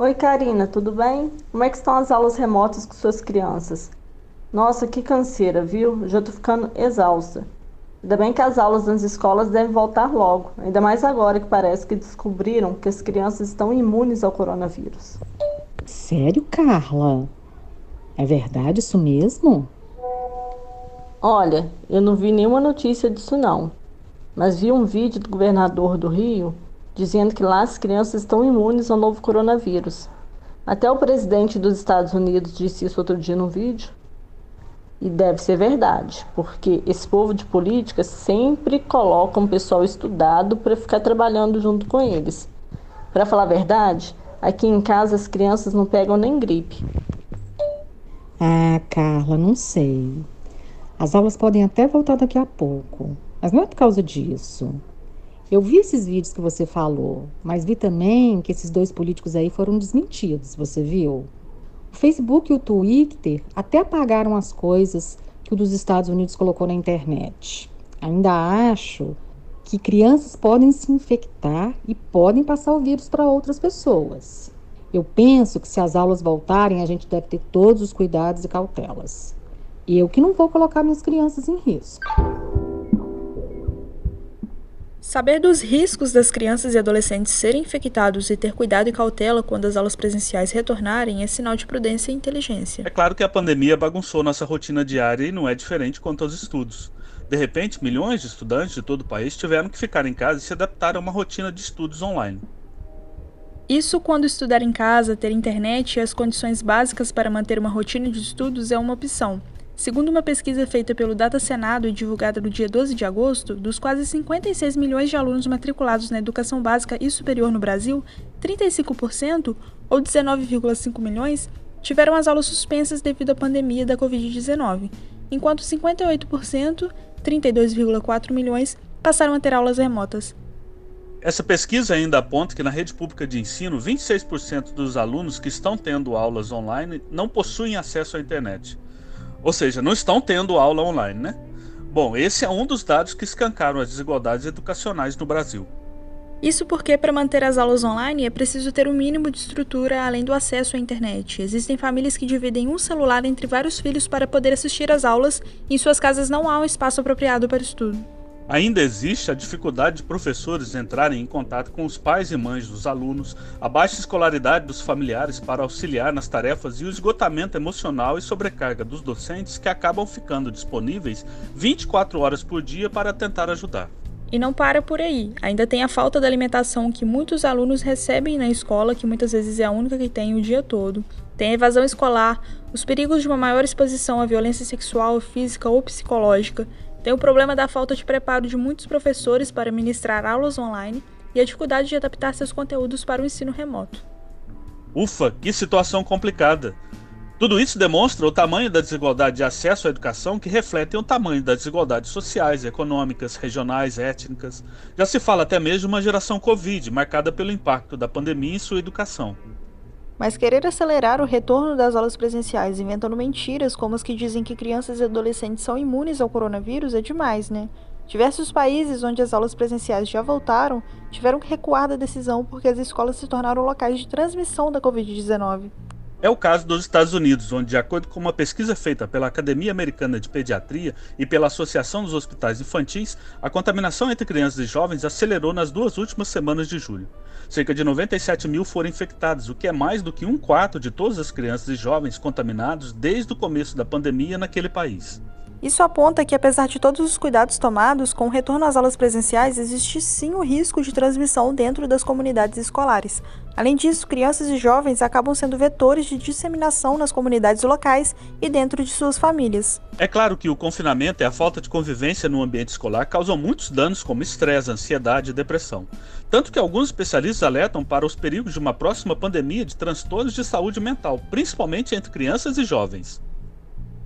Oi, Karina, tudo bem? Como é que estão as aulas remotas com suas crianças? Nossa, que canseira, viu? Já tô ficando exausta. Ainda bem que as aulas nas escolas devem voltar logo, ainda mais agora que parece que descobriram que as crianças estão imunes ao coronavírus. Sério, Carla? É verdade isso mesmo? Olha, eu não vi nenhuma notícia disso não, mas vi um vídeo do governador do Rio dizendo que lá as crianças estão imunes ao novo coronavírus. Até o presidente dos Estados Unidos disse isso outro dia no vídeo. E deve ser verdade, porque esse povo de política sempre coloca um pessoal estudado para ficar trabalhando junto com eles. Para falar a verdade, aqui em casa as crianças não pegam nem gripe. Ah, Carla, não sei. As aulas podem até voltar daqui a pouco, mas não é por causa disso. Eu vi esses vídeos que você falou, mas vi também que esses dois políticos aí foram desmentidos, você viu? O Facebook e o Twitter até apagaram as coisas que o dos Estados Unidos colocou na internet. Ainda acho que crianças podem se infectar e podem passar o vírus para outras pessoas. Eu penso que se as aulas voltarem, a gente deve ter todos os cuidados e cautelas. Eu que não vou colocar minhas crianças em risco. Saber dos riscos das crianças e adolescentes serem infectados e ter cuidado e cautela quando as aulas presenciais retornarem é sinal de prudência e inteligência. É claro que a pandemia bagunçou nossa rotina diária e não é diferente quanto aos estudos. De repente, milhões de estudantes de todo o país tiveram que ficar em casa e se adaptar a uma rotina de estudos online. Isso quando estudar em casa, ter internet e as condições básicas para manter uma rotina de estudos é uma opção. Segundo uma pesquisa feita pelo Data Senado e divulgada no dia 12 de agosto, dos quase 56 milhões de alunos matriculados na educação básica e superior no Brasil, 35%, ou 19,5 milhões, tiveram as aulas suspensas devido à pandemia da Covid-19, enquanto 58%, 32,4 milhões, passaram a ter aulas remotas. Essa pesquisa ainda aponta que na rede pública de ensino, 26% dos alunos que estão tendo aulas online não possuem acesso à internet. Ou seja, não estão tendo aula online, né? Bom, esse é um dos dados que escancaram as desigualdades educacionais no Brasil. Isso porque, para manter as aulas online, é preciso ter um mínimo de estrutura além do acesso à internet. Existem famílias que dividem um celular entre vários filhos para poder assistir às aulas e em suas casas não há um espaço apropriado para estudo. Ainda existe a dificuldade de professores entrarem em contato com os pais e mães dos alunos, a baixa escolaridade dos familiares para auxiliar nas tarefas e o esgotamento emocional e sobrecarga dos docentes que acabam ficando disponíveis 24 horas por dia para tentar ajudar. E não para por aí. Ainda tem a falta da alimentação que muitos alunos recebem na escola, que muitas vezes é a única que tem o dia todo. Tem a evasão escolar, os perigos de uma maior exposição à violência sexual, física ou psicológica tem o problema da falta de preparo de muitos professores para ministrar aulas online e a dificuldade de adaptar seus conteúdos para o ensino remoto. Ufa, que situação complicada! Tudo isso demonstra o tamanho da desigualdade de acesso à educação que refletem o tamanho das desigualdades sociais, econômicas, regionais, étnicas. Já se fala até mesmo uma geração Covid, marcada pelo impacto da pandemia em sua educação. Mas querer acelerar o retorno das aulas presenciais inventando mentiras como as que dizem que crianças e adolescentes são imunes ao coronavírus é demais, né? Diversos países onde as aulas presenciais já voltaram tiveram que recuar da decisão porque as escolas se tornaram locais de transmissão da Covid-19. É o caso dos Estados Unidos, onde, de acordo com uma pesquisa feita pela Academia Americana de Pediatria e pela Associação dos Hospitais Infantis, a contaminação entre crianças e jovens acelerou nas duas últimas semanas de julho. Cerca de 97 mil foram infectados, o que é mais do que um quarto de todas as crianças e jovens contaminados desde o começo da pandemia naquele país. Isso aponta que, apesar de todos os cuidados tomados, com o retorno às aulas presenciais, existe sim o risco de transmissão dentro das comunidades escolares. Além disso, crianças e jovens acabam sendo vetores de disseminação nas comunidades locais e dentro de suas famílias. É claro que o confinamento e a falta de convivência no ambiente escolar causam muitos danos, como estresse, ansiedade e depressão. Tanto que alguns especialistas alertam para os perigos de uma próxima pandemia de transtornos de saúde mental, principalmente entre crianças e jovens.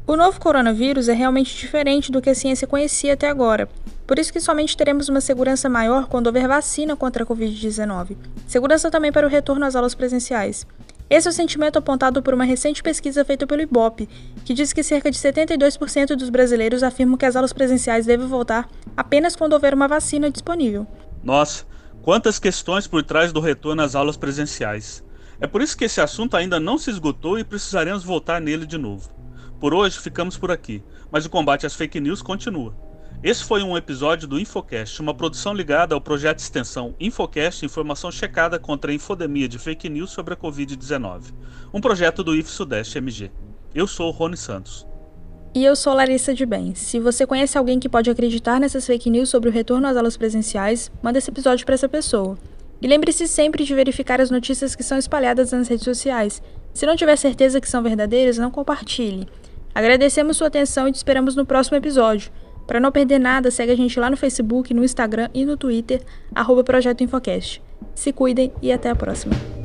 O novo coronavírus é realmente diferente do que a ciência conhecia até agora. Por isso que somente teremos uma segurança maior quando houver vacina contra a Covid-19. Segurança também para o retorno às aulas presenciais. Esse é o sentimento apontado por uma recente pesquisa feita pelo IBOP, que diz que cerca de 72% dos brasileiros afirmam que as aulas presenciais devem voltar apenas quando houver uma vacina disponível. Nossa, quantas questões por trás do retorno às aulas presenciais. É por isso que esse assunto ainda não se esgotou e precisaremos voltar nele de novo. Por hoje ficamos por aqui, mas o combate às fake news continua. Esse foi um episódio do Infocast, uma produção ligada ao projeto de extensão Infocast Informação Checada contra a Infodemia de Fake News sobre a Covid-19, um projeto do IF Sudeste MG. Eu sou o Rony Santos. E eu sou Larissa de Bem. Se você conhece alguém que pode acreditar nessas fake news sobre o retorno às aulas presenciais, manda esse episódio para essa pessoa. E lembre-se sempre de verificar as notícias que são espalhadas nas redes sociais. Se não tiver certeza que são verdadeiras, não compartilhe. Agradecemos sua atenção e te esperamos no próximo episódio. Para não perder nada, segue a gente lá no Facebook, no Instagram e no Twitter, arroba Projeto Infocast. Se cuidem e até a próxima.